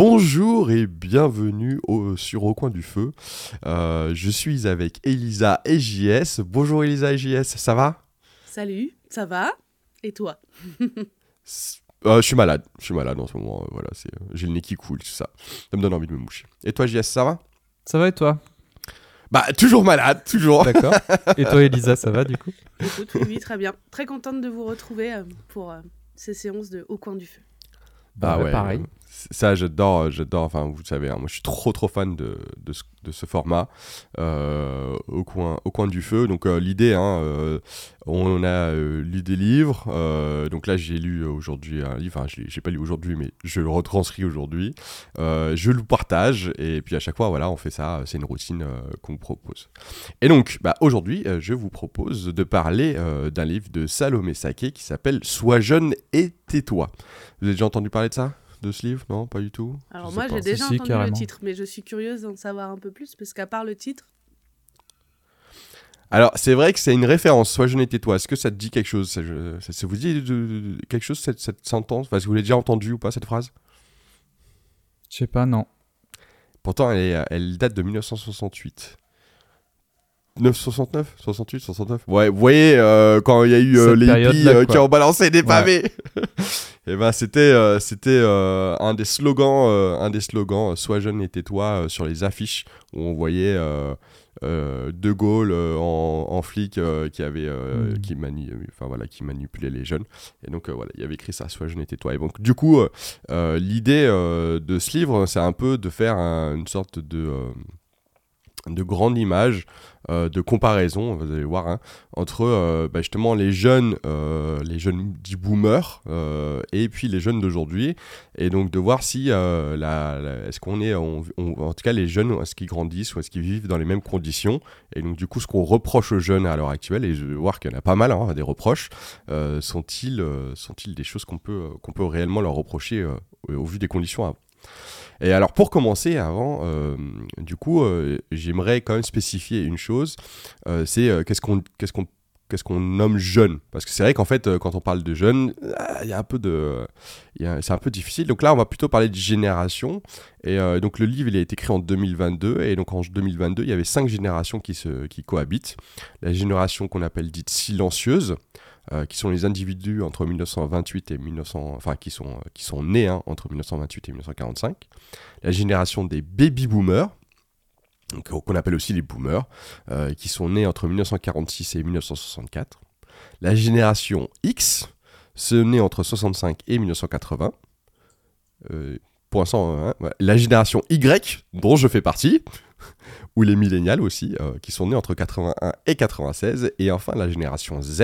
Bonjour et bienvenue au, sur Au coin du feu. Euh, je suis avec Elisa et JS. Bonjour Elisa et JS, ça va? Salut, ça va? Et toi? Euh, Je suis malade, je suis malade en ce moment. euh, voilà, c'est, euh, j'ai le nez qui coule, tout ça. Ça me donne envie de me moucher. Et toi JS, ça va? Ça va et toi? Bah toujours malade, toujours. D'accord. et toi Elisa, ça va du coup? Écoute, oui, oui, très bien. Très contente de vous retrouver euh, pour euh, ces séances de Au coin du feu. Bah Bah, ouais, pareil. Ça, j'adore, j'adore. Enfin, vous savez, hein, moi, je suis trop, trop fan de, ce, format euh, au coin, au coin du feu. Donc, euh, l'idée, hein, euh, on a lu des livres. donc là, j'ai lu aujourd'hui un livre. Enfin, j'ai pas lu aujourd'hui, mais je le retranscris aujourd'hui. Je le partage et puis à chaque fois, voilà, on fait ça. C'est une routine qu'on propose. Et donc, bah, aujourd'hui, je vous propose de parler d'un livre de Salomé Saké qui s'appelle Sois jeune et tais-toi. Vous avez déjà entendu parler de ça? De ce livre Non, pas du tout. Alors Je moi, j'ai déjà Si, entendu carrément. le titre, mais je suis curieuse d'en savoir un peu plus, parce qu'à part le titre, Alors, c'est vrai que c'est une référence, Sois jeune et tais-toi. Est-ce que ça te dit quelque chose? Ça, je- ça- ça vous dit de- de- quelque chose, cette, cette sentence? Enfin, Est-ce que vous l'avez déjà entendu ou pas, cette phrase? Je sais pas, non. Pourtant, elle, est- elle date de 1968. 969 68 69 Ouais, vous voyez, euh, quand il y a eu euh, les hippies euh, qui ont balancé des pavés Et ben c'était euh, c'était euh, un des slogans euh, un des slogans sois jeune et tais-toi sur les affiches où on voyait euh, De Gaulle euh, en, en flic euh, qui avait euh, Mm. qui mani enfin voilà qui manipulait les jeunes et donc voilà il y avait écrit ça sois jeune et tais-toi et donc du coup l'idée de ce livre c'est un peu de faire un- une sorte de de grande image euh, de comparaison, vous allez voir, hein, entre euh, bah, justement les jeunes, euh, les jeunes dits boomers, euh, et puis les jeunes d'aujourd'hui, et donc de voir si, euh, est-ce qu'on est, on- on- en tout cas les jeunes, est-ce qu'ils grandissent ou est-ce qu'ils vivent dans les mêmes conditions, et donc du coup ce qu'on reproche aux jeunes à l'heure actuelle, et je vais voir qu'il y en a pas mal, hein, des reproches, sont-ils, sont-ils des choses qu'on peut, qu'on peut réellement leur reprocher au, vu des conditions et alors pour commencer, avant, euh, du coup, euh, j'aimerais quand même spécifier une chose, euh, c'est qu'est-ce qu'on qu'est-ce qu'on qu'est-ce qu'on nomme jeune? Parce que c'est vrai qu'en fait, quand on parle de jeune, il y a un peu de, c'est un peu difficile. Donc là, on va plutôt parler de génération. Et donc le livre, il a été écrit en 2022, et donc en 2022, il y avait cinq générations qui se qui cohabitent. La génération qu'on appelle dite silencieuse. Euh, qui sont les individus entre 1928 et 1900, enfin qui sont, qui sont nés hein, entre 1928 et 1945 la génération des baby boomers, donc, qu'on appelle aussi les boomers, euh, qui sont nés entre 1946 et 1964. La génération X, ceux nés entre 65 et 1980. Euh, pour l'instant, la génération Y, dont je fais partie, ou les millénials aussi, euh, qui sont nés entre 81 et 96. Et enfin, la génération Z,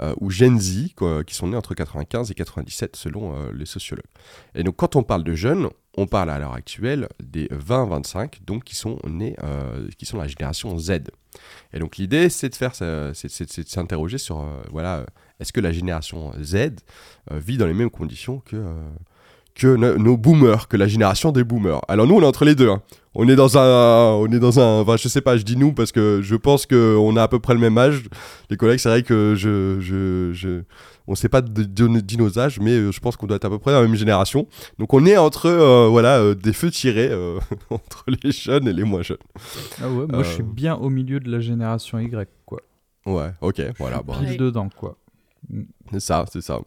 euh, ou Gen Z, qui sont nés entre 95 et 97, selon euh, les sociologues. Et donc, quand on parle de jeunes, on parle à l'heure actuelle des 20-25, donc qui sont nés, qui sont la génération Z. Et donc l'idée, c'est de faire, c'est, de s'interroger sur, voilà, est-ce que la génération Z vit dans les mêmes conditions que que no- nos boomers, que la génération des boomers? Alors nous, on est entre les deux. hein. On est dans un, on est dans un, enfin, je sais pas, je dis nous parce que je pense que on a à peu près le même âge. Les collègues, c'est vrai que je, je, je, on sait pas de, de- dit nos âges, mais euh, je pense qu'on doit être à peu près dans la même génération. Donc on est entre, euh, voilà, euh, des feux tirés euh, entre les jeunes et les moins jeunes. Ah ouais, moi je suis bien au milieu de la génération Y, quoi. Ouais, ok, voilà. bon. Pile dedans, quoi. C'est ça, c'est ça.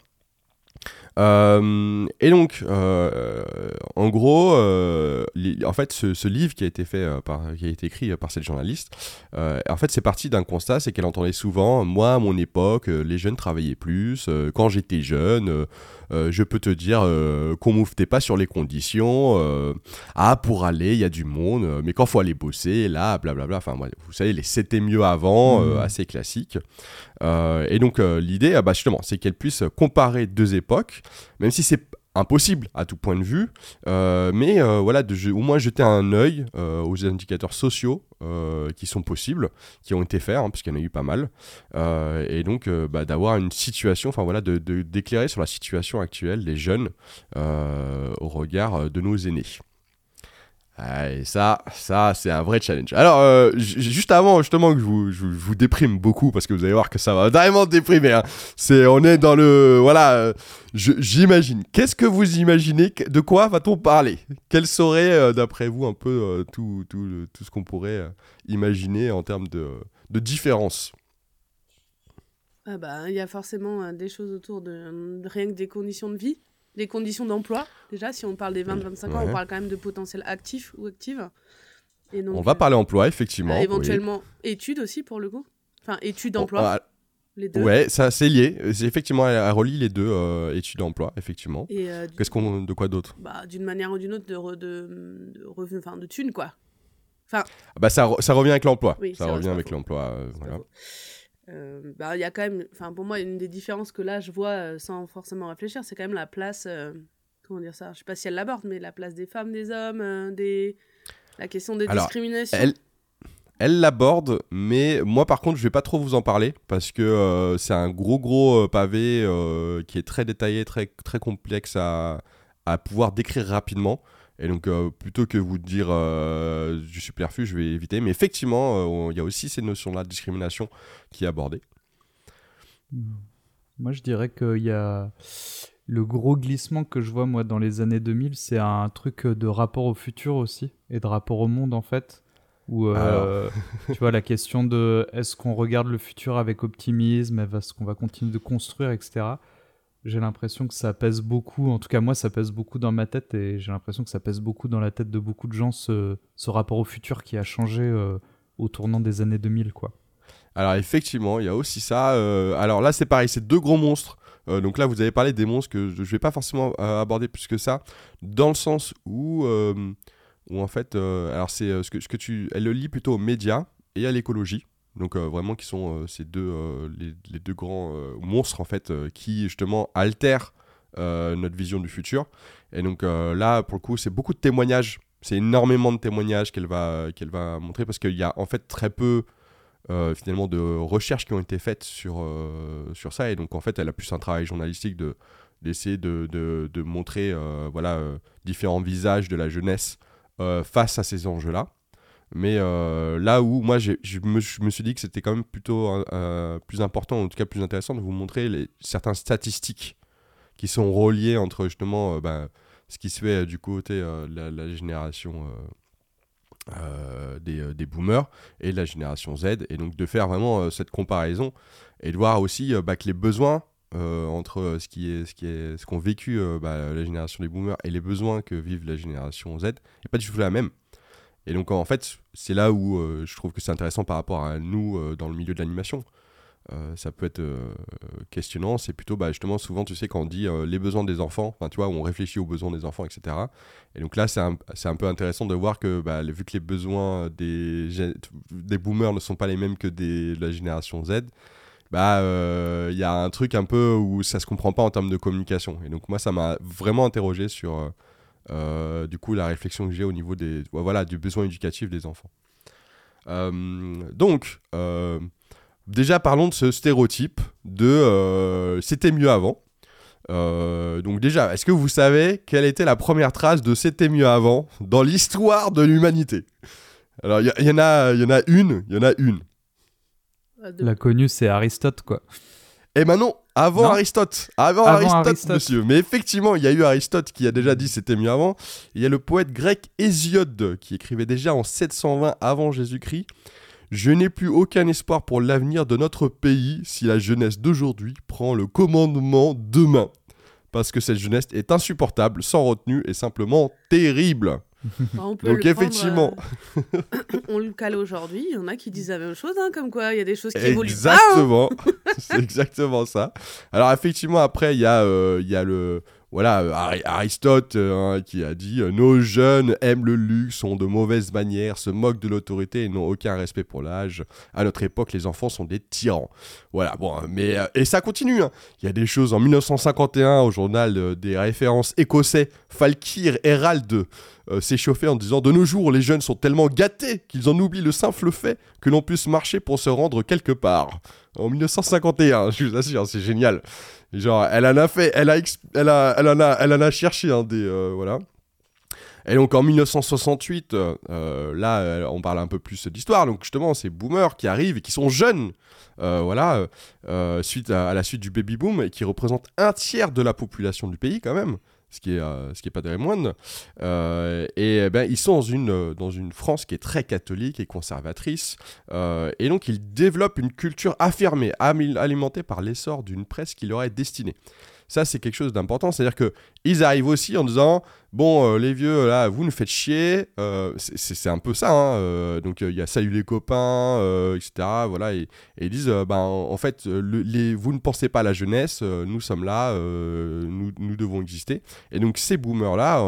Euh, et donc, euh, en gros, euh, en fait, ce, livre qui a été fait, qui a été écrit par cette journaliste, en fait, c'est parti d'un constat, c'est qu'elle entendait souvent, moi, à mon époque, les jeunes travaillaient plus. quand j'étais jeune, euh, je peux te dire euh, qu'on mouftait pas sur les conditions. euh, ah, pour aller, il y a du monde, euh, mais quand faut aller bosser, là, blablabla. Enfin, vous savez, les c'était mieux avant, Mhm. assez classique. Et donc l'idée, ah bah, justement, c'est qu'elle puisse comparer deux époques, même si c'est impossible à tout point de vue, euh, mais euh, voilà, au moins jeter un œil euh, aux indicateurs sociaux qui sont possibles, qui ont été faits, hein, puisqu'il y en a eu pas mal, et donc bah, d'avoir une situation, enfin voilà, de- de- d'éclairer sur la situation actuelle des jeunes au regard de nos aînés. Ça, ça c'est un vrai challenge. Alors, euh, juste avant, justement, que je vous, je vous- déprime beaucoup, parce que vous allez voir que ça va vraiment déprimer. hein. C'est, on est dans le, voilà, euh, j'imagine. Qu'est-ce que vous imaginez De quoi va-t-on parler? Quel serait, euh, d'après vous, un peu tout, tout, tout ce qu'on pourrait imaginer en termes de, différence? Ah bah, il y a forcément des choses autour de, de rien que des conditions de vie, des conditions d'emploi. Déjà, si on parle des 20-25 ans, Ouais. on parle quand même de potentiel actif ou active. Et donc, On va euh, parler emploi, effectivement. bah, oui. éventuellement études aussi pour le coup. Enfin, études Bon, emploi, ah, les deux. ouais, ça c'est lié. C'est effectivement, elle, elle relie les deux euh, études emploi, effectivement. Et euh, Qu'est-ce qu'on, de quoi d'autre? Bah, d'une manière ou d'une autre de, re- de, de revenus, enfin de thunes quoi. Ah Bah ça, re- ça revient avec l'emploi. Oui, ça revient avec faux. l'emploi. euh, voilà. Euh, bah, il y a quand même, enfin pour moi, une des différences que là je vois euh, sans forcément réfléchir, c'est quand même la place, euh, comment dire ça, je sais pas si elle l'aborde, mais la place des femmes, des hommes, des, la question des Alors, discriminations. Elle, elle l'aborde, mais moi par contre, je vais pas trop vous en parler parce que euh, c'est un gros gros euh, pavé euh, qui est très détaillé, très très complexe à, à pouvoir décrire rapidement. Et donc, euh, plutôt que vous dire euh, du superflu, je vais éviter. Mais effectivement, euh, il y a aussi ces notions-là de discrimination qui est abordée. Moi, je dirais qu'il y a le gros glissement que je vois moi dans les années 2000, c'est un truc de rapport au futur aussi et de rapport au monde en fait. Où euh, tu vois la question de est-ce qu'on regarde le futur avec optimisme, est-ce qu'on va continuer de construire, etc. J'ai l'impression que ça pèse beaucoup, en tout cas moi ça pèse beaucoup dans ma tête et j'ai l'impression que ça pèse beaucoup dans la tête de beaucoup de gens ce, ce rapport au futur qui a changé euh, au tournant des années 2000 quoi. Alors effectivement, il y a aussi ça. euh, alors là, c'est pareil, c'est deux gros monstres. Euh, donc là, vous avez parlé des monstres que je ne vais pas forcément aborder plus que ça, dans le sens où, où en fait, alors c'est ce que, ce que tu, elle le lit plutôt aux médias et à l'écologie. Donc euh, vraiment qui sont euh, ces deux, euh, les, deux grands monstres en fait, qui justement altèrent notre vision du futur. Et donc là, pour le coup, c'est beaucoup de témoignages. C'est énormément de témoignages qu'elle va, montrer parce qu'il y a en fait très peu finalement de recherches qui ont été faites sur, ça et donc en fait elle a plus un travail journalistique de d'essayer de, montrer voilà différents visages de la jeunesse face à ces enjeux là mais euh, là où moi je me, suis dit que c'était quand même plutôt euh, euh, plus important en tout cas plus intéressant de vous montrer les, certaines statistiques qui sont reliées entre justement ben, ce qui se fait du côté de la, génération des, des boomers et la génération Z, et donc de faire vraiment cette comparaison et de voir aussi bah, que les besoins entre ce qui est ce qui est ce qu'ont vécu bah, la génération des boomers et les besoins que vivent la génération Z n'est pas du tout la même. Et donc en fait, c'est là où euh, je trouve que c'est intéressant par rapport à nous euh, dans le milieu de l'animation. Euh, ça peut être questionnant, c'est plutôt bah, justement souvent tu sais quand on dit les besoins des enfants, tu vois, on réfléchit aux besoins des enfants, etc. Et donc là c'est un, un peu intéressant de voir que bah, vu que les besoins des, des boomers ne sont pas les mêmes que des, de la génération Z, bah il y a un truc un peu où ça se comprend pas en termes de communication. Et donc moi ça m'a vraiment interrogé sur euh, du coup la réflexion que j'ai au niveau des voilà du besoin éducatif des enfants. Euh, donc euh, déjà parlons de ce stéréotype de c'était mieux avant. Donc déjà, est-ce que vous savez quelle était la première trace de c'était mieux avant dans l'histoire de l'humanité? Alors il y, y en a, il y en a une, il y en a une. La connue c'est Aristote quoi. Ben non, avant Non. Aristote. Avant, Avant Aristote, Aristote. monsieur. Mais effectivement, il y a eu Aristote qui a déjà dit c'était mieux avant. Il y a le poète grec Hésiode qui écrivait déjà en 720 avant Jésus-Christ. Je n'ai plus aucun espoir pour l'avenir de notre pays si la jeunesse d'aujourd'hui prend le commandement demain. Parce que cette jeunesse est insupportable, sans retenue et simplement terrible. Enfin, on peut Donc le prendre, effectivement, euh, on le cale aujourd'hui. Il y en a qui disent la même chose, hein, comme quoi il y a des choses qui évoluent. Exactement, c'est exactement ça. Alors effectivement, après il y a, euh, il y a le voilà euh, Ari- Aristote euh, hein, qui a dit euh, nos jeunes aiment le luxe, ont de mauvaises manières, se moquent de l'autorité et n'ont aucun respect pour l'âge. À notre époque, les enfants sont des tyrans. Voilà, bon, euh, mais et ça continue. hein. Il y a des choses en 1951 au journal des références écossais, Falkir Herald euh, s'est chauffé en disant de nos jours les jeunes sont tellement gâtés qu'ils en oublient le simple fait que l'on puisse marcher pour se rendre quelque part. En 1951, je vous assure, c'est génial. Genre, elle en a fait, elle a, elle a, elle en a, elle en a cherché hein, des, euh, voilà. Et donc en 1968, là, on parle un peu plus d'histoire. Donc justement, ces boomers qui arrivent et qui sont jeunes, voilà, suite à, la suite du baby boom et qui représentent un tiers de la population du pays quand même ce qui est, euh, ce qui est pas très moindre. Euh, et eh ben, ils sont dans une, euh, dans une France qui est très catholique et conservatrice. et donc, ils développent une culture affirmée, alimentée par l'essor d'une presse qui leur est destinée. Ça, c'est quelque chose d'important. C'est-à-dire qu'ils arrivent aussi en disant Bon, euh, les vieux, là, vous nous faites chier. Euh, c'est un peu ça. Hein, euh, donc, il y a Salut les copains, etc. Voilà, et, ils disent ben, En fait, vous ne pensez pas à la jeunesse, nous sommes là, nous, nous, devons exister. Et donc, ces boomers-là,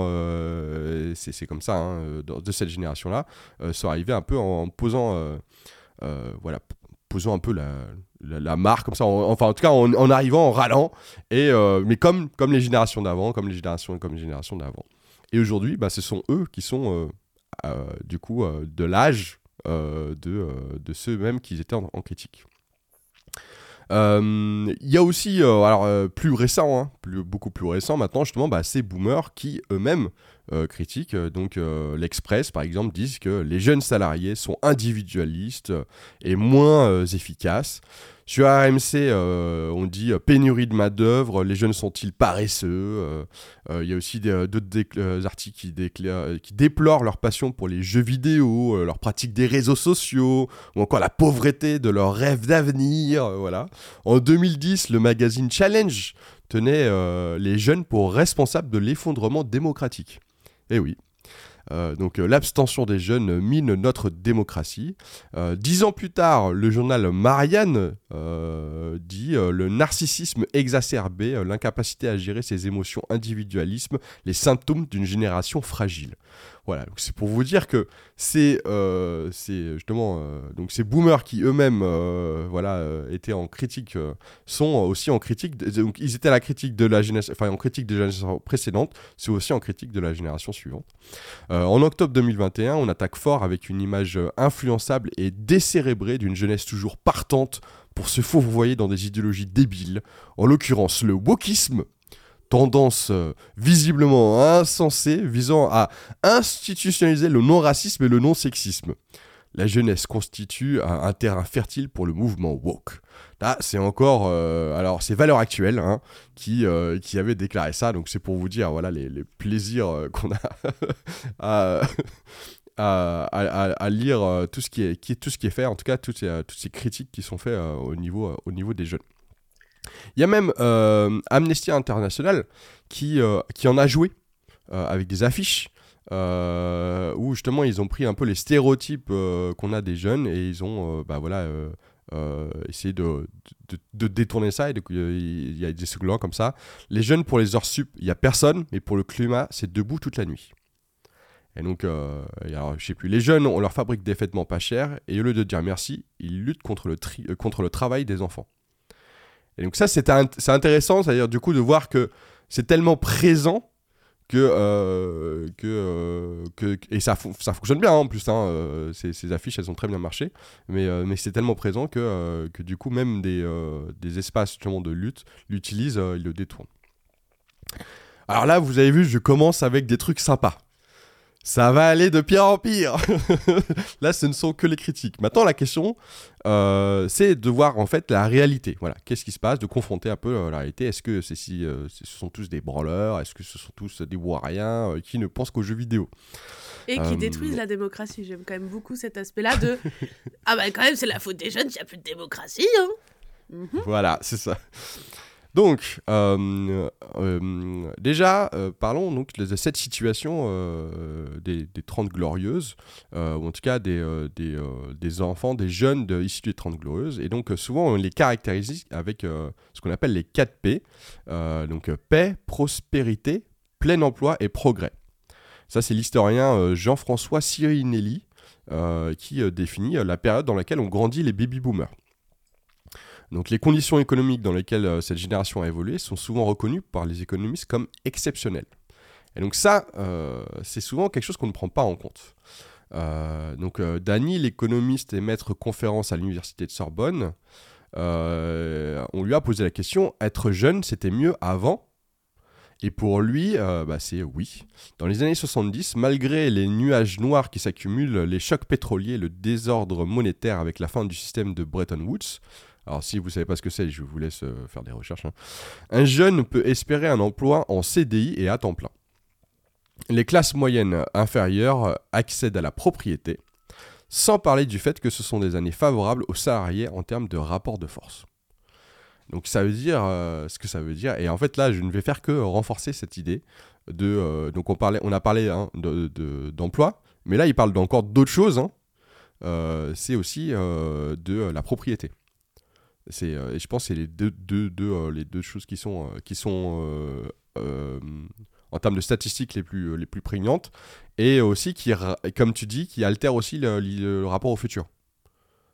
c'est comme ça, hein, de, cette génération-là, sont arrivés un peu en, posant. voilà, posant un peu la, marque comme ça, enfin en tout cas en, arrivant en râlant, et, euh, mais comme, comme les générations d'avant, comme les générations comme les générations d'avant. Et aujourd'hui, bah, ce sont eux qui sont euh, euh, du coup de l'âge de, de ceux-mêmes qui étaient en, critique. Il y a aussi, alors plus récent, hein, beaucoup plus récent maintenant, justement, bah, ces boomers qui eux-mêmes critiquent. Donc l'Express, par exemple, disent que les jeunes salariés sont individualistes et moins efficaces. Sur RMC, euh, on dit euh, pénurie de main-d'œuvre, les jeunes sont-ils paresseux euh, Il y a aussi d'autres articles qui, qui, déplorent leur passion pour les jeux vidéo, leur pratique des réseaux sociaux, ou encore la pauvreté de leurs rêves d'avenir. voilà. En 2010, le magazine Challenge tenait les jeunes pour responsables de l'effondrement démocratique. Eh oui, euh, donc euh, l'abstention des jeunes mine notre démocratie. Euh, dix ans plus tard, le journal Marianne dit le narcissisme exacerbé, l'incapacité à gérer ses émotions, individualisme, les symptômes d'une génération fragile. Voilà, c'est pour vous dire que c'est euh, justement euh, donc ces boomers qui eux-mêmes euh, voilà étaient en critique sont aussi en critique donc ils étaient à la critique de la génération enfin en critique de la génération précédente, c'est aussi en critique de la génération suivante. en octobre 2021, on attaque fort avec une image influençable et décérébrée d'une jeunesse toujours partante pour se fourvoyer dans des idéologies débiles, en l'occurrence le wokisme tendance euh, visiblement insensée visant à institutionnaliser le non-racisme et le non-sexisme. La jeunesse constitue un, terrain fertile pour le mouvement woke. Là, c'est encore, euh, alors c'est Valeurs Actuelles hein, qui, euh, qui avait déclaré ça, donc c'est pour vous dire voilà les, plaisirs qu'on a à, à, lire tout ce qui est, qui, tout ce qui est fait, en tout cas toutes ces, toutes ces critiques qui sont faites au, niveau, au niveau des jeunes. Il y a même euh, Amnesty International qui, euh, qui en a joué euh, avec des affiches. où justement ils ont pris un peu les stéréotypes qu'on a des jeunes et ils ont bah voilà essayé de, de, détourner ça et il y a des slogans comme ça les jeunes pour les heures sup il y a personne mais pour le climat c'est debout toute la nuit et donc, je sais plus, les jeunes, on leur fabrique des vêtements pas chers, et au lieu de dire merci, ils luttent contre le, contre le travail des enfants. Et donc ça, c'est intéressant, c'est-à-dire du coup de voir que c'est tellement présent que, euh, que, euh, que, et ça, ça fonctionne bien hein, en plus, hein, euh, ces, affiches elles ont très bien marché, mais, mais c'est tellement présent que, que du coup même des, des espaces justement de lutte l'utilisent, ils le détournent. Alors là, vous avez vu, je commence avec des trucs sympas ça va aller de pire en pire. Là, ce ne sont que les critiques. Maintenant, la question, euh, c'est de voir en fait la réalité. Voilà, qu'est-ce qui se passe, de confronter un peu euh, la réalité. Est-ce que si, euh, ce sont tous des branleurs Est-ce que ce sont tous des rien qui ne pensent qu'aux jeux vidéo? Et qui détruisent la démocratie. J'aime quand même beaucoup cet aspect-là de ah bah quand même c'est la faute des jeunes, il n'y a plus de démocratie. Hein. Voilà, c'est ça. Donc, euh, euh, déjà, euh, parlons donc de cette situation des, des, 30 glorieuses, ou en tout cas des, enfants, des jeunes issus des 30 glorieuses. Et donc, souvent, on les caractérise avec ce qu'on appelle les 4 P. donc, paix, prospérité, plein emploi et progrès. Ça, c'est l'historien Jean-François Cyrinelli qui définit la période dans laquelle ont grandi les baby-boomers. Donc les conditions économiques dans lesquelles euh, cette génération a évolué sont souvent reconnues par les économistes comme exceptionnelles. Et donc ça, euh, c'est souvent quelque chose qu'on ne prend pas en compte. Euh, donc Dany, l'économiste et maître conférence à l'université de Sorbonne, on lui a posé la question, être jeune, c'était mieux avant? Et pour lui, euh, bah, c'est oui. Dans les années 70, malgré les nuages noirs qui s'accumulent, les chocs pétroliers, le désordre monétaire avec la fin du système de Bretton Woods, alors si vous ne savez pas ce que c'est, je vous laisse euh, faire des recherches, hein. un jeune peut espérer un emploi en CDI et à temps plein. Les classes moyennes inférieures accèdent à la propriété, sans parler du fait que ce sont des années favorables aux salariés en termes de rapport de force. Donc ça veut dire euh, ce que ça veut dire. Et en fait là, je ne vais faire que renforcer cette idée de. Euh, donc on parlait, on a parlé hein, d'emploi, mais là il parle d'encore d'autres choses. Hein. Euh, c'est aussi de la propriété. C'est, et je pense que c'est les deux, deux, les deux choses qui sont, qui sont en termes de statistiques les plus, les plus prégnantes, et aussi qui, comme tu dis, qui altèrent aussi le rapport au futur.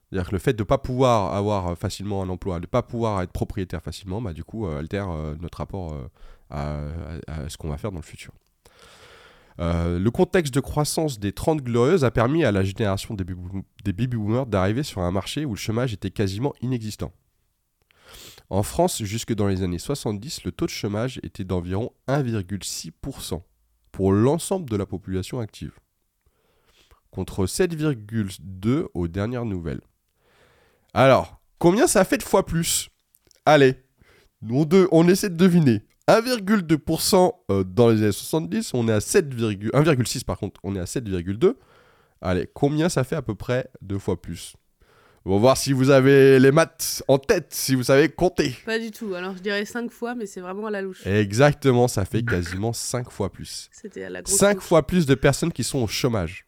C'est-à-dire que le fait de ne pas pouvoir avoir euh, facilement un emploi, de ne pas pouvoir être propriétaire facilement, bah, du coup, euh, altère euh, notre rapport à, ce qu'on va faire dans le futur. le contexte de croissance des 30 glorieuses a permis à la génération des, baby boomers d'arriver sur un marché où le chômage était quasiment inexistant. En France, jusque dans les années 70, le taux de chômage était d'environ 1,6% pour l'ensemble de la population active, contre 7,2% aux dernières nouvelles. Alors, combien ça fait de fois plus? Allez, on, on essaie de deviner. 1,2% euh, dans les années 70, on est à 1,6 par contre, on est à 7,2. Allez, combien ça fait à peu près deux fois plus? On va voir si vous avez les maths en tête, si vous savez compter. Pas du tout, alors je dirais 5 fois, mais c'est vraiment à la louche. Exactement, ça fait quasiment 5 fois plus. C'était à la grosse 5 fois plus de personnes qui sont au chômage.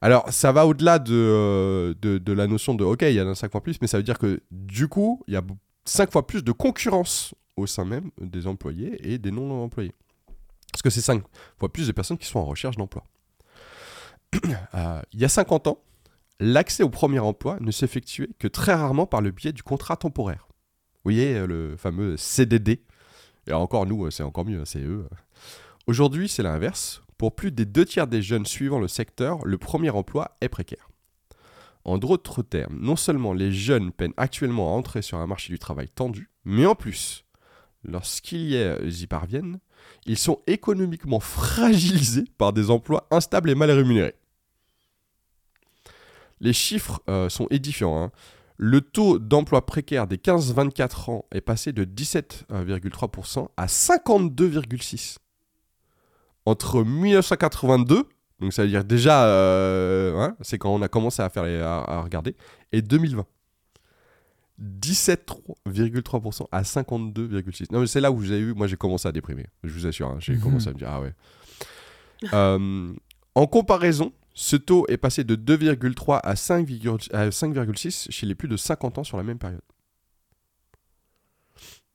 Alors, ça va au-delà euh, de, de, la notion de OK, il y en a 5 fois plus, mais ça veut dire que du coup, il y a 5 fois plus de concurrence au sein même des employés et des non-employés. Parce que c'est 5 fois plus de personnes qui sont en recherche d'emploi. Euh, il y a 50 ans, l'accès au premier emploi ne s'effectuait que très rarement par le biais du contrat temporaire. Vous voyez, euh, le fameux CDD. Et encore, nous, c'est encore mieux, hein, c'est eux. Aujourd'hui, c'est l'inverse. Pour plus des deux tiers des jeunes suivant le secteur, le premier emploi est précaire. En d'autres termes, non seulement les jeunes peinent actuellement à entrer sur un marché du travail tendu, mais en plus, lorsqu'ils y parviennent, ils sont économiquement fragilisés par des emplois instables et mal rémunérés. Les chiffres euh, sont édifiants. Hein. Le taux d'emploi précaire des 15-24 ans est passé de 17,3% à 52,6% entre 1982, donc ça veut dire déjà, euh, hein, c'est quand on a commencé à, faire à, regarder, et 2020. 17,3% à 52,6%. Non, mais c'est là où vous avez vu, moi j'ai commencé à déprimer, je vous assure, hein, j'ai mhm. commencé à me dire, ah ouais. Euh, en comparaison, ce taux est passé de 2,3 à 5,6 chez les plus de 50 ans sur la même période.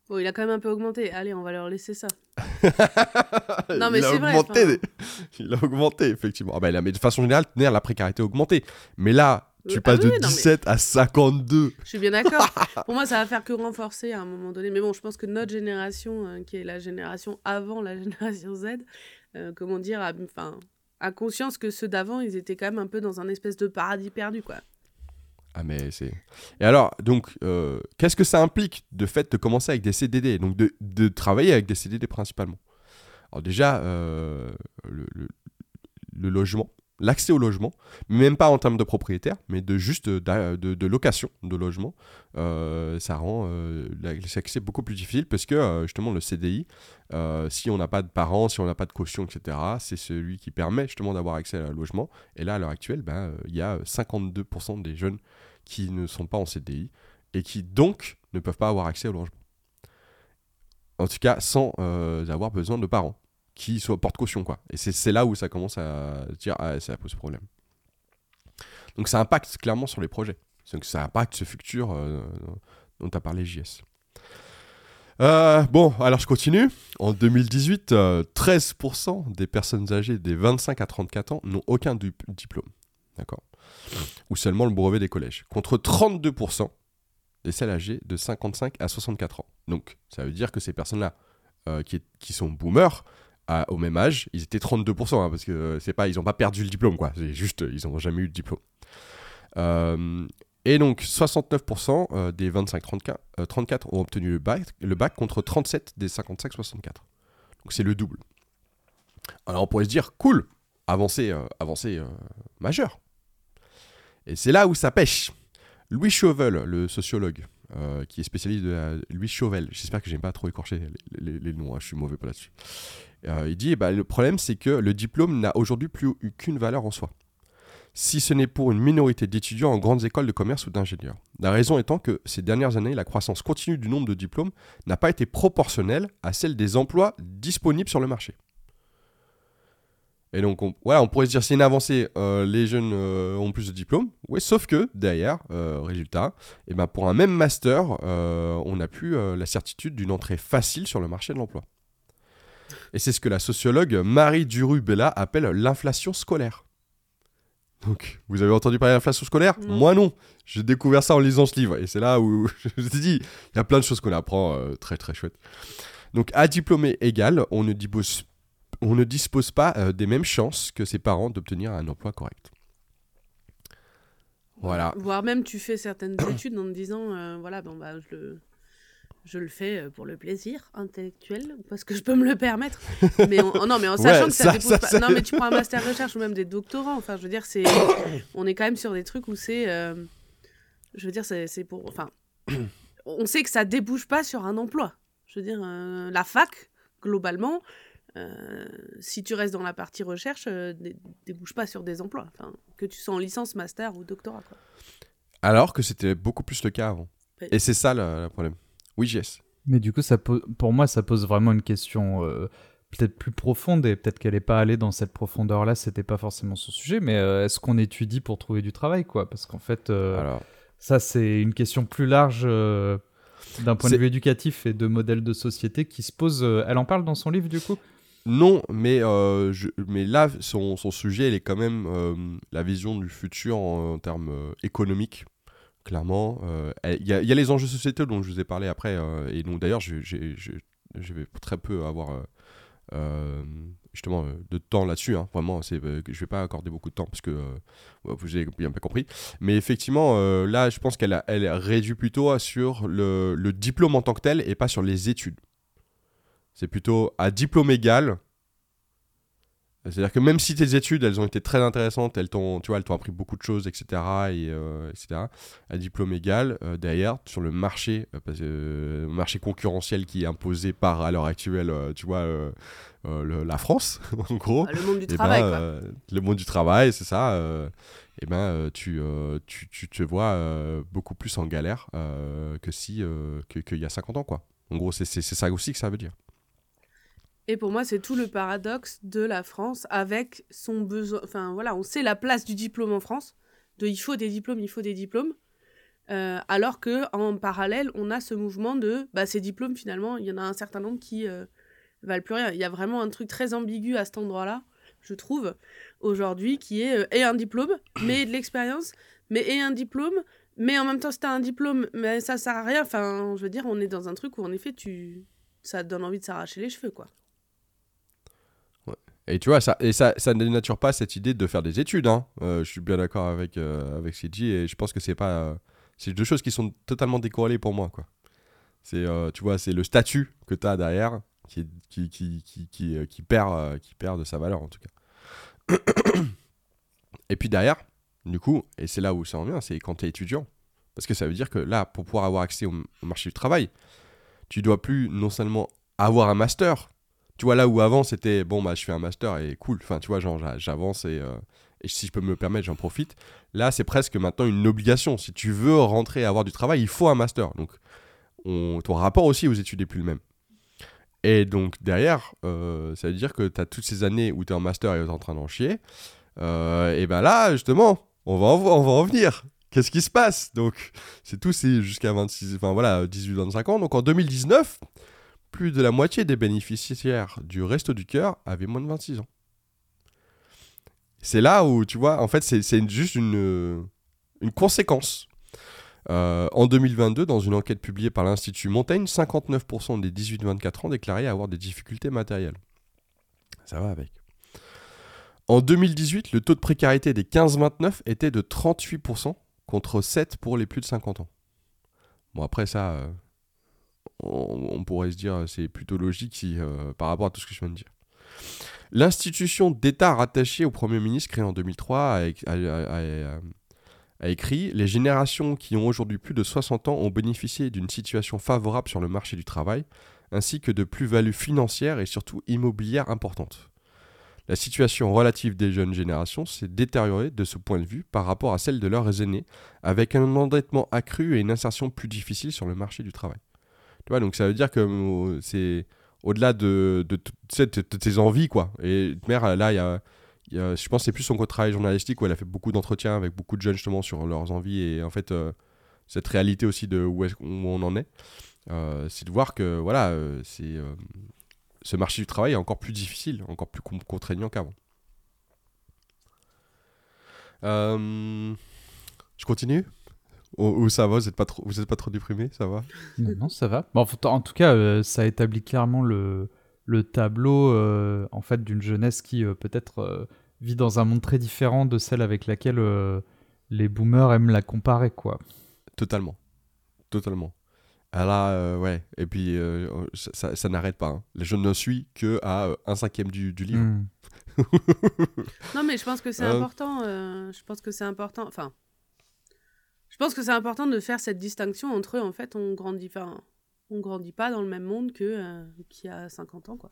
Bon, il a quand même un peu augmenté. Allez, on va leur laisser ça. non, mais c'est vrai. Il a augmenté, effectivement. Ah, bah, mais de façon générale, la précarité a augmenté. Mais là, tu passes ah de 17 à 52. Je suis bien d'accord. Pour moi, ça va faire que renforcer à un moment donné. Mais bon, je pense que notre génération, euh, qui est la génération avant la génération Z, euh, comment dire, a, conscience que ceux d'avant, ils étaient quand même un peu dans un espèce de paradis perdu, quoi. Ah mais c'est... Et alors, donc, euh, qu'est-ce que ça implique de fait de commencer avec des CDD, donc de, travailler avec des CDD principalement? Alors déjà, euh, le, logement, l'accès au logement, même pas en termes de propriétaire, mais de juste de, de, location de logement, euh, ça rend l'accès beaucoup plus difficile parce que justement le CDI, si on n'a pas de parents, si on n'a pas de caution, etc., c'est celui qui permet justement d'avoir accès à logement. Et là, à l'heure actuelle, ben, il y a 52% des jeunes qui ne sont pas en CDI et qui donc ne peuvent pas avoir accès au logement. En tout cas, sans euh, avoir besoin de parents qui soient porte-caution. quoi. Et c'est là où ça commence à dire ah, ça pose problème. Donc ça impacte clairement sur les projets. Donc ça impacte ce futur euh, dont as parlé, JS. Euh, bon, alors je continue. En 2018, 13% des personnes âgées des 25 à 34 ans n'ont aucun diplôme. D'accord? Ou seulement le brevet des collèges, contre 32% des celles âgées de 55 à 64 ans. Donc, ça veut dire que ces personnes-là, euh, qui, sont boomers, au même âge, ils étaient 32%, hein, parce que euh, c'est pas, ils n'ont pas perdu le diplôme, quoi. C'est juste, ils n'ont jamais eu de diplôme. Euh, et donc, 69% des 25-34 ont obtenu le bac, le bac contre 37 des 55-64. Donc c'est le double. Alors on pourrait se dire, cool, avancée, euh, euh, majeure. Et c'est là où ça pêche. Louis Chauvel, le sociologue, euh, qui est spécialiste de la... Louis Chauvel, j'espère que j'aime pas trop les- les noms, hein, je suis mauvais pas là-dessus. Euh, il dit, eh ben, le problème c'est que le diplôme n'a aujourd'hui plus aucune valeur en soi. Si ce n'est pour une minorité d'étudiants en grandes écoles de commerce ou d'ingénieurs. La raison étant que ces dernières années, la croissance continue du nombre de diplômes n'a pas été proportionnelle à celle des emplois disponibles sur le marché. Et donc, on, voilà, on pourrait se dire c'est une avancée, euh, les jeunes euh, ont plus de diplômes. Oui, sauf que derrière, résultat, eh ben, pour un même master, on n'a plus la certitude d'une entrée facile sur le marché de l'emploi. Et c'est ce que la sociologue Marie Duru-Bella appelle l'inflation scolaire. Donc, vous avez entendu parler d'inflation scolaire? Non. Moi non. J'ai découvert ça en lisant ce livre. Et c'est là où je me suis dit, il y a plein de choses qu'on apprend euh, très très chouettes. Donc, à diplômé égal, on ne dispose, on ne dispose pas euh, des mêmes chances que ses parents d'obtenir un emploi correct. Voilà. Voire même tu fais certaines études en te disant, euh, voilà, bon, bah, je le, je le fais euh, pour le plaisir intellectuel, parce que je peux me le permettre. Mais en- oh non, mais en sachant Ouais, que ça, ça, dépose ça, pas. ça- Non, mais tu prends un master recherche ou même des doctorats. Enfin, je veux dire, c'est, on est quand même sur des trucs où c'est, euh, je veux dire, c'est, pour, enfin, on sait que ça débouche pas sur un emploi. Je veux dire, euh, la fac, globalement. euh, si tu restes dans la partie recherche, dé- débouche pas sur des emplois. Enfin, que tu sois en licence, master ou doctorat. Quoi. Alors que c'était beaucoup plus le cas avant. Et c'est ça le, le problème. Oui, JS. Mais du coup, ça pour moi, ça pose vraiment une question euh, peut-être plus profonde et peut-être qu'elle n'est pas allée dans cette profondeur-là, c'était pas forcément son sujet. Mais euh, est-ce qu'on étudie pour trouver du travail, quoi? Parce qu'en fait, euh, Alors, ça, c'est une question plus large d'un point de vue éducatif et de modèle de société qui se pose. elle en parle dans son livre, du coup? Non, mais, euh, je- mais là, son, son sujet, il est quand même euh, la vision du futur en, en termes euh, économiques, clairement. Euh, Il y, a- les enjeux sociétaux dont je vous ai parlé après, euh, et donc d'ailleurs, je, vais très peu avoir euh, justement de temps là-dessus. hein. Vraiment, je vais pas accorder beaucoup de temps parce que vous avez bien compris. Mais effectivement, là, je pense qu'elle réduit plutôt sur le diplôme en tant que tel et pas sur les études. C'est plutôt à diplôme égal. C'est-à-dire que même si tes études, elles ont été très intéressantes, elles t'ont, tu vois, elles t'ont appris beaucoup de choses, etc., et, euh, etc., à diplôme égal, euh, derrière, sur le marché, euh, euh, marché concurrentiel qui est imposé par, à l'heure actuelle, euh, tu vois, euh, euh, le- la France, en gros, Bah, le monde du eh ben, travail, quoi. euh, le monde du travail, c'est ça. euh, eh ben, euh, tu, euh, tu, tu te vois euh, beaucoup plus en galère euh, que si euh, que- qu'il y a 50 ans, quoi. En gros, c'est ça aussi que ça veut dire. Et pour moi, c'est tout le paradoxe de la France avec son besoin. Enfin, voilà, on sait la place du diplôme en France, de il faut des diplômes, il faut des diplômes. Euh, alors que en parallèle, on a ce mouvement de bah, ces diplômes, finalement, il y en a un certain nombre qui euh, valent plus rien. Il y a vraiment un truc très ambigu à cet endroit-là, je trouve, aujourd'hui, qui est euh, et un diplôme, mais de l'expérience, mais et un diplôme, mais en même temps, c'est un diplôme, mais ça sert à rien. Enfin, je veux dire, on est dans un truc où, en effet, tu... ça te donne envie de s'arracher les cheveux, quoi. Et tu vois, ça, et ça, ça ne dénature pas cette idée de faire des études. Hein. Euh, je suis bien d'accord avec, euh, avec et je pense que c'est pas. euh, c'est deux choses qui sont totalement décorrélées pour moi. Quoi. C'est, euh, tu vois, c'est le statut que tu as derrière qui, qui, qui, qui, qui, perd, qui perd de sa valeur en tout cas. et puis derrière, du coup, et c'est là où ça en vient, c'est quand tu es étudiant. Parce que ça veut dire que là, pour pouvoir avoir accès au, au marché du travail, tu dois plus non seulement avoir un master, tu vois, là où avant c'était bon, bah je fais un master et cool, enfin tu vois, j'avance et, euh, et si je peux me le permettre, j'en profite. Là, c'est presque maintenant une obligation. Si tu veux rentrer et avoir du travail, il faut un master. Donc, on, ton rapport aussi aux études n'est plus le même. Et donc, derrière, euh, ça veut dire que tu as toutes ces années où tu es en master et tu es en train d'en chier. Euh, et ben là, justement, on va en, on va en venir. Qu'est-ce qui se passe? Donc, c'est tout, c'est jusqu'à 26, enfin voilà, 18-25 ans. Donc, en 2019, plus de la moitié des bénéficiaires du Resto du Cœur avaient moins de 26 ans. C'est là où, tu vois, en fait, c'est juste une, une conséquence. Euh, en 2022, dans une enquête publiée par l'Institut Montaigne, 59% des 18-24 ans déclaraient avoir des difficultés matérielles. Ça va avec. En 2018, le taux de précarité des 15-29 était de 38% contre 7 pour les plus de 50 ans. Bon, après ça, euh, on, pourrait se dire c'est plutôt logique si, par rapport à tout ce que je viens de dire. L'institution d'État rattachée au Premier ministre créée en 2003 a, écrit Les générations qui ont aujourd'hui plus de 60 ans ont bénéficié d'une situation favorable sur le marché du travail, ainsi que de plus-values financières et surtout immobilières importantes. La situation relative des jeunes générations s'est détériorée de ce point de vue par rapport à celle de leurs aînés, avec un endettement accru et une insertion plus difficile sur le marché du travail. Donc ça veut dire que euh, c'est au-delà de, de, tes envies, quoi. Et mère, là, il y a, je pense que c'est plus son travail journalistique où elle a fait beaucoup d'entretiens avec beaucoup de jeunes justement sur leurs envies et en fait euh, cette réalité aussi de où, est on en est. Euh, c'est de voir que voilà, c'est ce marché du travail est encore plus difficile, encore plus contraignant qu'avant. je continue? Ou, ça va, vous n'êtes pas, trop, vous êtes pas trop déprimé, ça va non, ça va. Bon, en tout cas, euh, ça établit clairement le, le tableau euh, en fait d'une jeunesse qui euh, peut-être vit dans un monde très différent de celle avec laquelle les boomers aiment la comparer, quoi. Totalement, totalement. Alors, ouais, et puis ça, ça, n'arrête pas. Hein. Je ne suis que à un cinquième du, du livre. Hmm. non, mais je pense que c'est important. je pense que c'est important. Enfin, je pense que c'est important de faire cette distinction entre. En fait, on grandit, enfin, on grandit pas dans le même monde que euh, qui a 50 ans, quoi.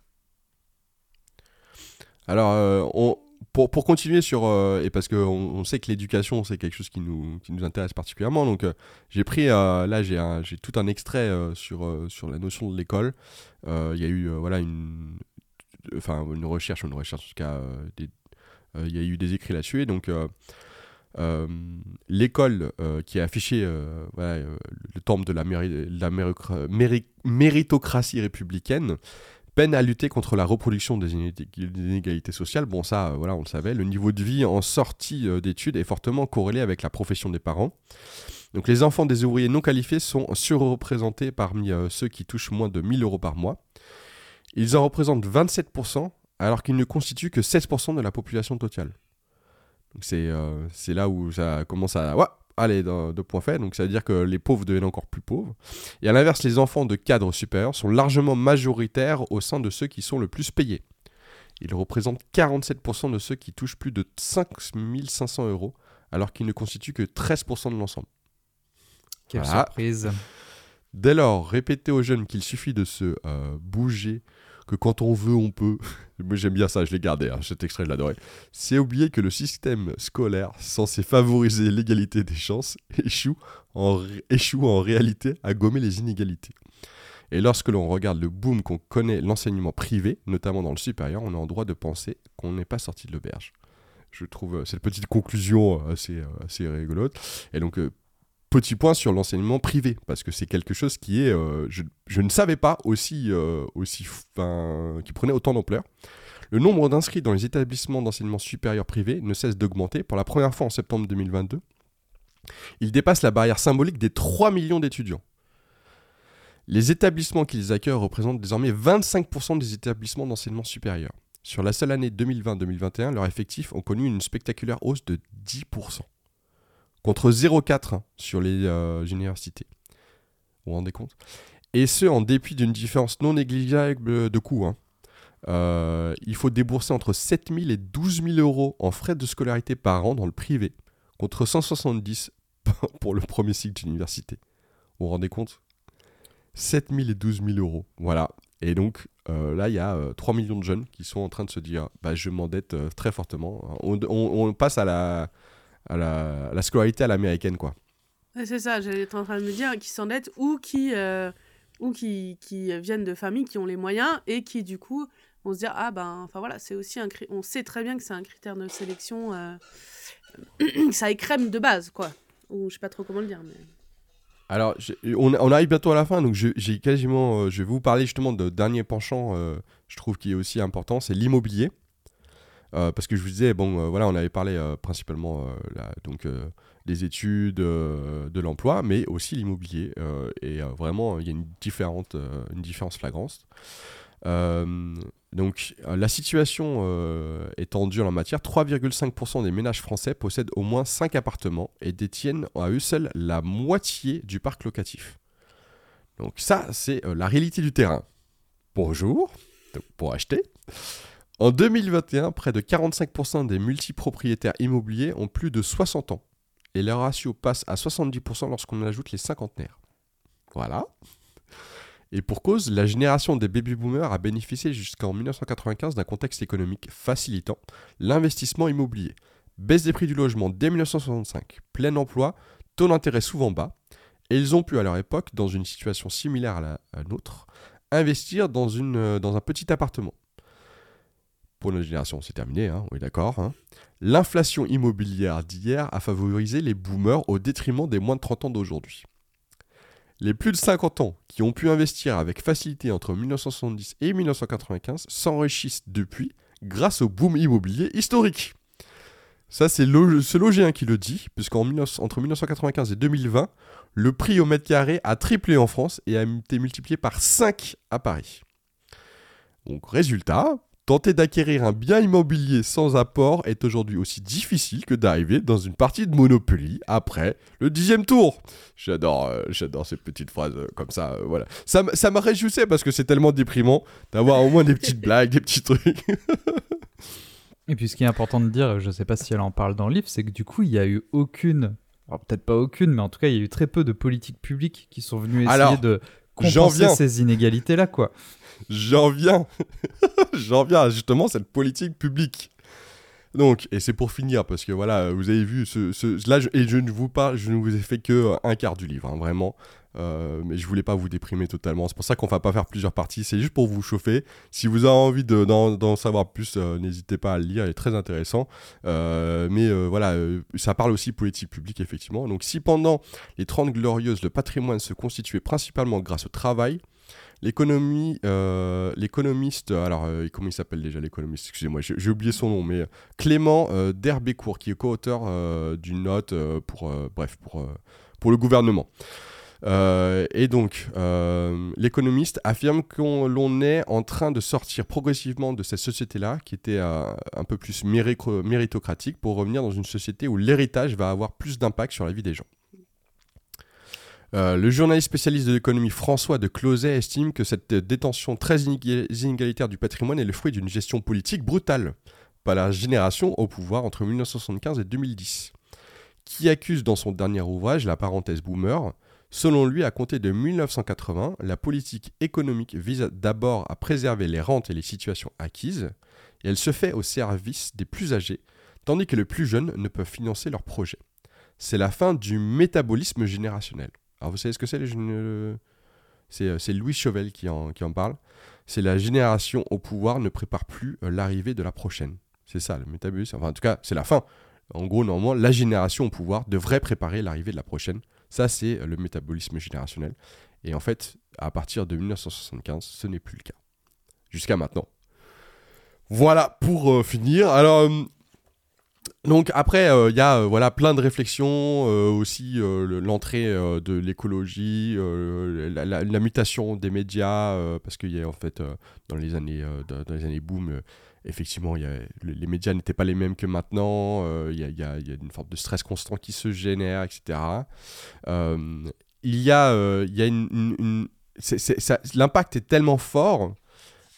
Alors, euh, pour, pour, continuer sur euh, et parce que on, sait que l'éducation c'est quelque chose qui nous, qui nous intéresse particulièrement, donc j'ai pris là j'ai tout un extrait sur sur la notion de l'école. Il y a eu voilà une enfin une recherche, une recherche en tout cas, il y a eu des écrits là-dessus et donc euh, l'école euh, qui a affiché euh, le temple de la, méritocratie républicaine peine à lutter contre la reproduction des inégalités sociales. Bon, ça, voilà, on le savait. Le niveau de vie en sortie d'études est fortement corrélé avec la profession des parents. Donc, les enfants des ouvriers non qualifiés sont surreprésentés parmi ceux qui touchent moins de 1000 euros par mois. Ils en représentent 27%, alors qu'ils ne constituent que 16% de la population totale. Euh, c'est là où ça commence à... Ouais, allez, deux points faits. Donc ça veut dire que les pauvres deviennent encore plus pauvres. Et à l'inverse, les enfants de cadres supérieurs sont largement majoritaires au sein de ceux qui sont le plus payés. Ils représentent 47% de ceux qui touchent plus de 5500 euros, alors qu'ils ne constituent que 13% de l'ensemble. Quelle surprise Dès lors, répétez aux jeunes qu'il suffit de se euh, bouger que quand on veut, on peut. Moi j'aime bien ça, je l'ai gardé, hein, cet extrait je l'adorais. C'est oublier que le système scolaire, censé favoriser l'égalité des chances, échoue en, échoue en réalité à gommer les inégalités. Et lorsque l'on regarde le boom qu'on connaît l'enseignement privé, notamment dans le supérieur, on a en droit de penser qu'on n'est pas sorti de l'auberge. Je trouve euh, cette petite conclusion euh, assez, euh, assez rigolote. Et donc, Petit point sur l'enseignement privé, parce que c'est quelque chose qui est, euh, je, ne savais pas aussi, euh, aussi qui prenait autant d'ampleur. Le nombre d'inscrits dans les établissements d'enseignement supérieur privé ne cesse d'augmenter. Pour la première fois en septembre 2022, il dépasse la barrière symbolique des 3 millions d'étudiants. Les établissements qu'ils accueillent représentent désormais 25% des établissements d'enseignement supérieur. Sur la seule année 2020-2021, leurs effectifs ont connu une spectaculaire hausse de 10% contre 0,4 sur les euh, universités. Vous vous rendez compte Et ce, en dépit d'une différence non négligeable de coûts. Hein. Euh, il faut débourser entre 7 000 et 12 000 euros en frais de scolarité par an dans le privé, contre 170 pour le premier cycle d'université. Vous vous rendez compte? 7 000 et 12 000 euros. Voilà. Et donc euh, là, il y a 3 millions de jeunes qui sont en train de se dire bah, je m'endette très fortement. on, passe à la, à la, scolarité à l'américaine, quoi. c'est ça, j'étais en train de me dire, qui s'endettent ou qui, euh, ou qui, qui viennent de familles qui ont les moyens et qui, du coup, vont se dire, ah ben, enfin voilà, c'est aussi un on sait très bien que c'est un critère de sélection, euh, ça écrème de base, quoi. Ou je sais pas trop comment le dire, mais... Alors, on, on, arrive bientôt à la fin, donc j'ai quasiment, euh, je vais vous parler justement de dernier penchant, je trouve qui est aussi important, c'est l'immobilier. Euh, parce que je vous disais, bon, euh, voilà, on avait parlé euh, principalement donc, des études, de l'emploi, mais aussi l'immobilier. et vraiment, il y a une, différente, une différence flagrante. donc, la situation est tendue en matière. 3,5% des ménages français possèdent au moins 5 appartements et détiennent à eux seuls la moitié du parc locatif. Donc ça, c'est la réalité du terrain. Bonjour, pour acheter. En 2021, près de 45% des multipropriétaires immobiliers ont plus de 60 ans. Et leur ratio passe à 70% lorsqu'on ajoute les cinquantenaires. Voilà. Et pour cause, la génération des baby-boomers a bénéficié jusqu'en 1995 d'un contexte économique facilitant l'investissement immobilier. Baisse des prix du logement dès 1965, plein emploi, taux d'intérêt souvent bas, et ils ont pu à leur époque, dans une situation similaire à la, nôtre, investir euh, dans un petit appartement. Pour notre génération, c'est terminé, hein, on est d'accord. Hein. L'inflation immobilière d'hier a favorisé les boomers au détriment des moins de 30 ans d'aujourd'hui. Les plus de 50 ans qui ont pu investir avec facilité entre 1970 et 1995 s'enrichissent depuis grâce au boom immobilier historique. Ça, c'est ce logien qui le dit, puisqu'entre 1995 et 2020, le prix au mètre carré a triplé en France et a été multiplié par 5 à Paris. Donc, résultat, Tenter d'acquérir un bien immobilier sans apport est aujourd'hui aussi difficile que d'arriver dans une partie de Monopoly après le dixième tour. J'adore, euh, j'adore ces petites phrases euh, comme ça, euh, voilà. Ça, ça m'a réjouissé parce que c'est tellement déprimant d'avoir au moins des petites blagues, des petits trucs. Et puis ce qui est important de dire, je ne sais pas si elle en parle dans le livre, c'est que du coup il n'y a eu aucune, alors peut-être pas aucune, mais en tout cas il y a eu très peu de politiques publiques qui sont venues essayer de compenser ces inégalités-là, quoi. J'en viens. J'en viens à justement cette politique publique. Donc, et c'est pour finir, parce que voilà, vous avez vu, ce, là, et je ne vous parle, je ne vous ai fait que un quart du livre, hein, vraiment. Euh, mais je voulais pas vous déprimer totalement. C'est pour ça qu'on va pas faire plusieurs parties. C'est juste pour vous chauffer. Si vous avez envie d'en savoir plus, euh, n'hésitez pas à le lire. Il est très intéressant. Euh, mais voilà, ça parle aussi politique publique, effectivement. Donc, si pendant les 30 glorieuses, le patrimoine se constituait principalement grâce au travail, L'économie, euh, l'économiste, alors euh, comment il s'appelle déjà l'économiste? Excusez-moi, j'ai oublié son nom, mais Clément euh, Derbécourt, qui est co-auteur d'une note pour, bref, pour, pour le gouvernement. et donc, l'économiste affirme qu'on l'on est en train de sortir progressivement de cette société-là, qui était un peu plus méritocratique, pour revenir dans une société où l'héritage va avoir plus d'impact sur la vie des gens. Euh, le journaliste spécialiste de l'économie François de Closet estime que cette détention très inégalitaire du patrimoine est le fruit d'une gestion politique brutale par la génération au pouvoir entre 1975 et 2010, qui accuse dans son dernier ouvrage, la parenthèse boomer, Selon lui, à compter de 1980, la politique économique vise d'abord à préserver les rentes et les situations acquises, et elle se fait au service des plus âgés, tandis que les plus jeunes ne peuvent financer leurs projets. C'est la fin du métabolisme générationnel. Alors vous savez ce que c'est euh, C'est Louis Chauvel qui en, parle. C'est la génération au pouvoir ne prépare plus euh, l'arrivée de la prochaine. C'est ça le métabolisme. Enfin en tout cas c'est la fin. En gros normalement la génération au pouvoir devrait préparer l'arrivée de la prochaine. Ça c'est euh, le métabolisme générationnel. Et en fait à partir de 1975 ce n'est plus le cas. Jusqu'à maintenant. Voilà pour finir. Alors, donc après, euh, il y a euh, voilà plein de réflexions euh, aussi l'entrée de l'écologie, la, mutation des médias parce qu'il y a en fait dans les années dans les années boom, effectivement, les médias n'étaient pas les mêmes que maintenant. Il y, a, une forme de stress constant qui se génère, etc. il y a il a une l'impact est tellement fort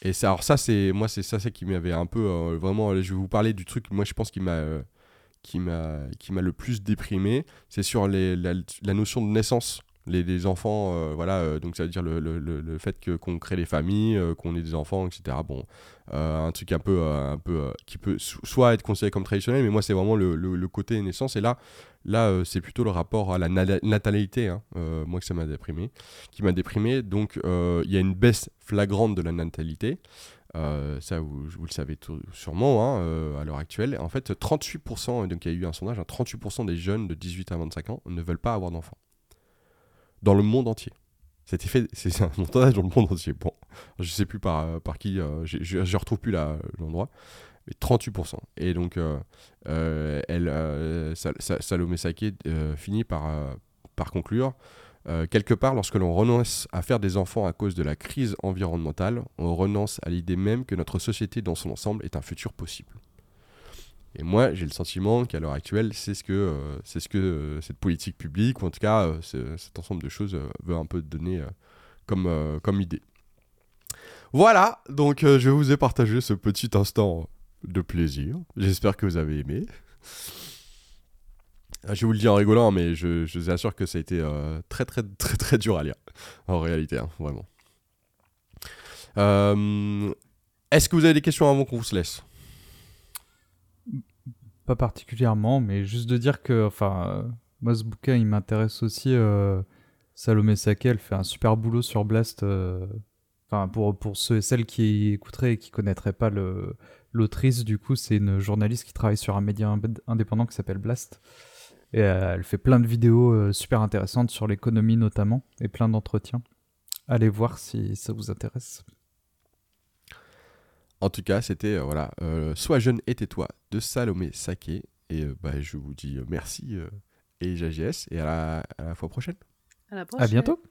et ça, alors ça, c'est moi, c'est ça, qui m'avait un peu euh, vraiment. Je vais vous parler du truc. Moi, je pense qui m'a euh, qui m'a qui m'a le plus déprimé. C'est sur les, la, notion de naissance. Les, enfants, euh, voilà, donc ça veut dire le, le, le fait que qu'on crée des familles, qu'on ait des enfants, etc. Bon, un truc un peu, un peu qui peut soit être considéré comme traditionnel, mais moi c'est vraiment le, côté naissance. Et là, Là, euh, c'est plutôt le rapport à la natalité, hein, euh, moi que ça m'a déprimé, qui m'a déprimé. Donc, euh, il y a une baisse flagrante de la natalité. ça, vous, le savez sûrement hein, à l'heure actuelle. En fait, 38%, donc il y a eu un sondage, 38% hein, des jeunes de 18 à 25 ans ne veulent pas avoir d'enfants. Dans le monde entier. C'était fait, c'est un sondage dans le monde entier. Bon, je sais plus par, par qui, je ne retrouve plus l'endroit. 38%. Et donc, euh, euh, elle, euh, Salomé Saké finit par, par conclure quelque part, lorsque l'on renonce à faire des enfants à cause de la crise environnementale, on renonce à l'idée même que notre société dans son ensemble est un futur possible. Et moi, j'ai le sentiment qu'à l'heure actuelle, c'est ce que, c'est ce que cette politique publique, ou en tout cas cet ensemble de choses, veut un peu donner comme, comme idée. Voilà, donc je vous ai partagé ce petit instant de plaisir. J'espère que vous avez aimé. Je vous le dis en rigolant, mais je, vous assure que ça a été très, très, très, très dur à lire. En réalité, hein, vraiment. Est-ce que vous avez des questions avant qu'on se laisse? Pas particulièrement, mais juste de dire que, enfin, euh, moi ce bouquin il m'intéresse aussi. Euh, Salomé Saké, elle fait un super boulot sur Blast. Euh, enfin, pour, pour ceux et celles qui écouteraient et qui connaîtraient pas l'autrice, du coup, c'est une journaliste qui travaille sur un média indépendant qui s'appelle Blast. Et elle fait plein de vidéos super intéressantes sur l'économie notamment et plein d'entretiens. Allez voir si ça vous intéresse. En tout cas, c'était euh, voilà, euh, Sois jeune et tais-toi de Salomé Saké. Et euh, bah, je vous dis merci et JGS et à la, à la fois prochaine. À la prochaine. À bientôt.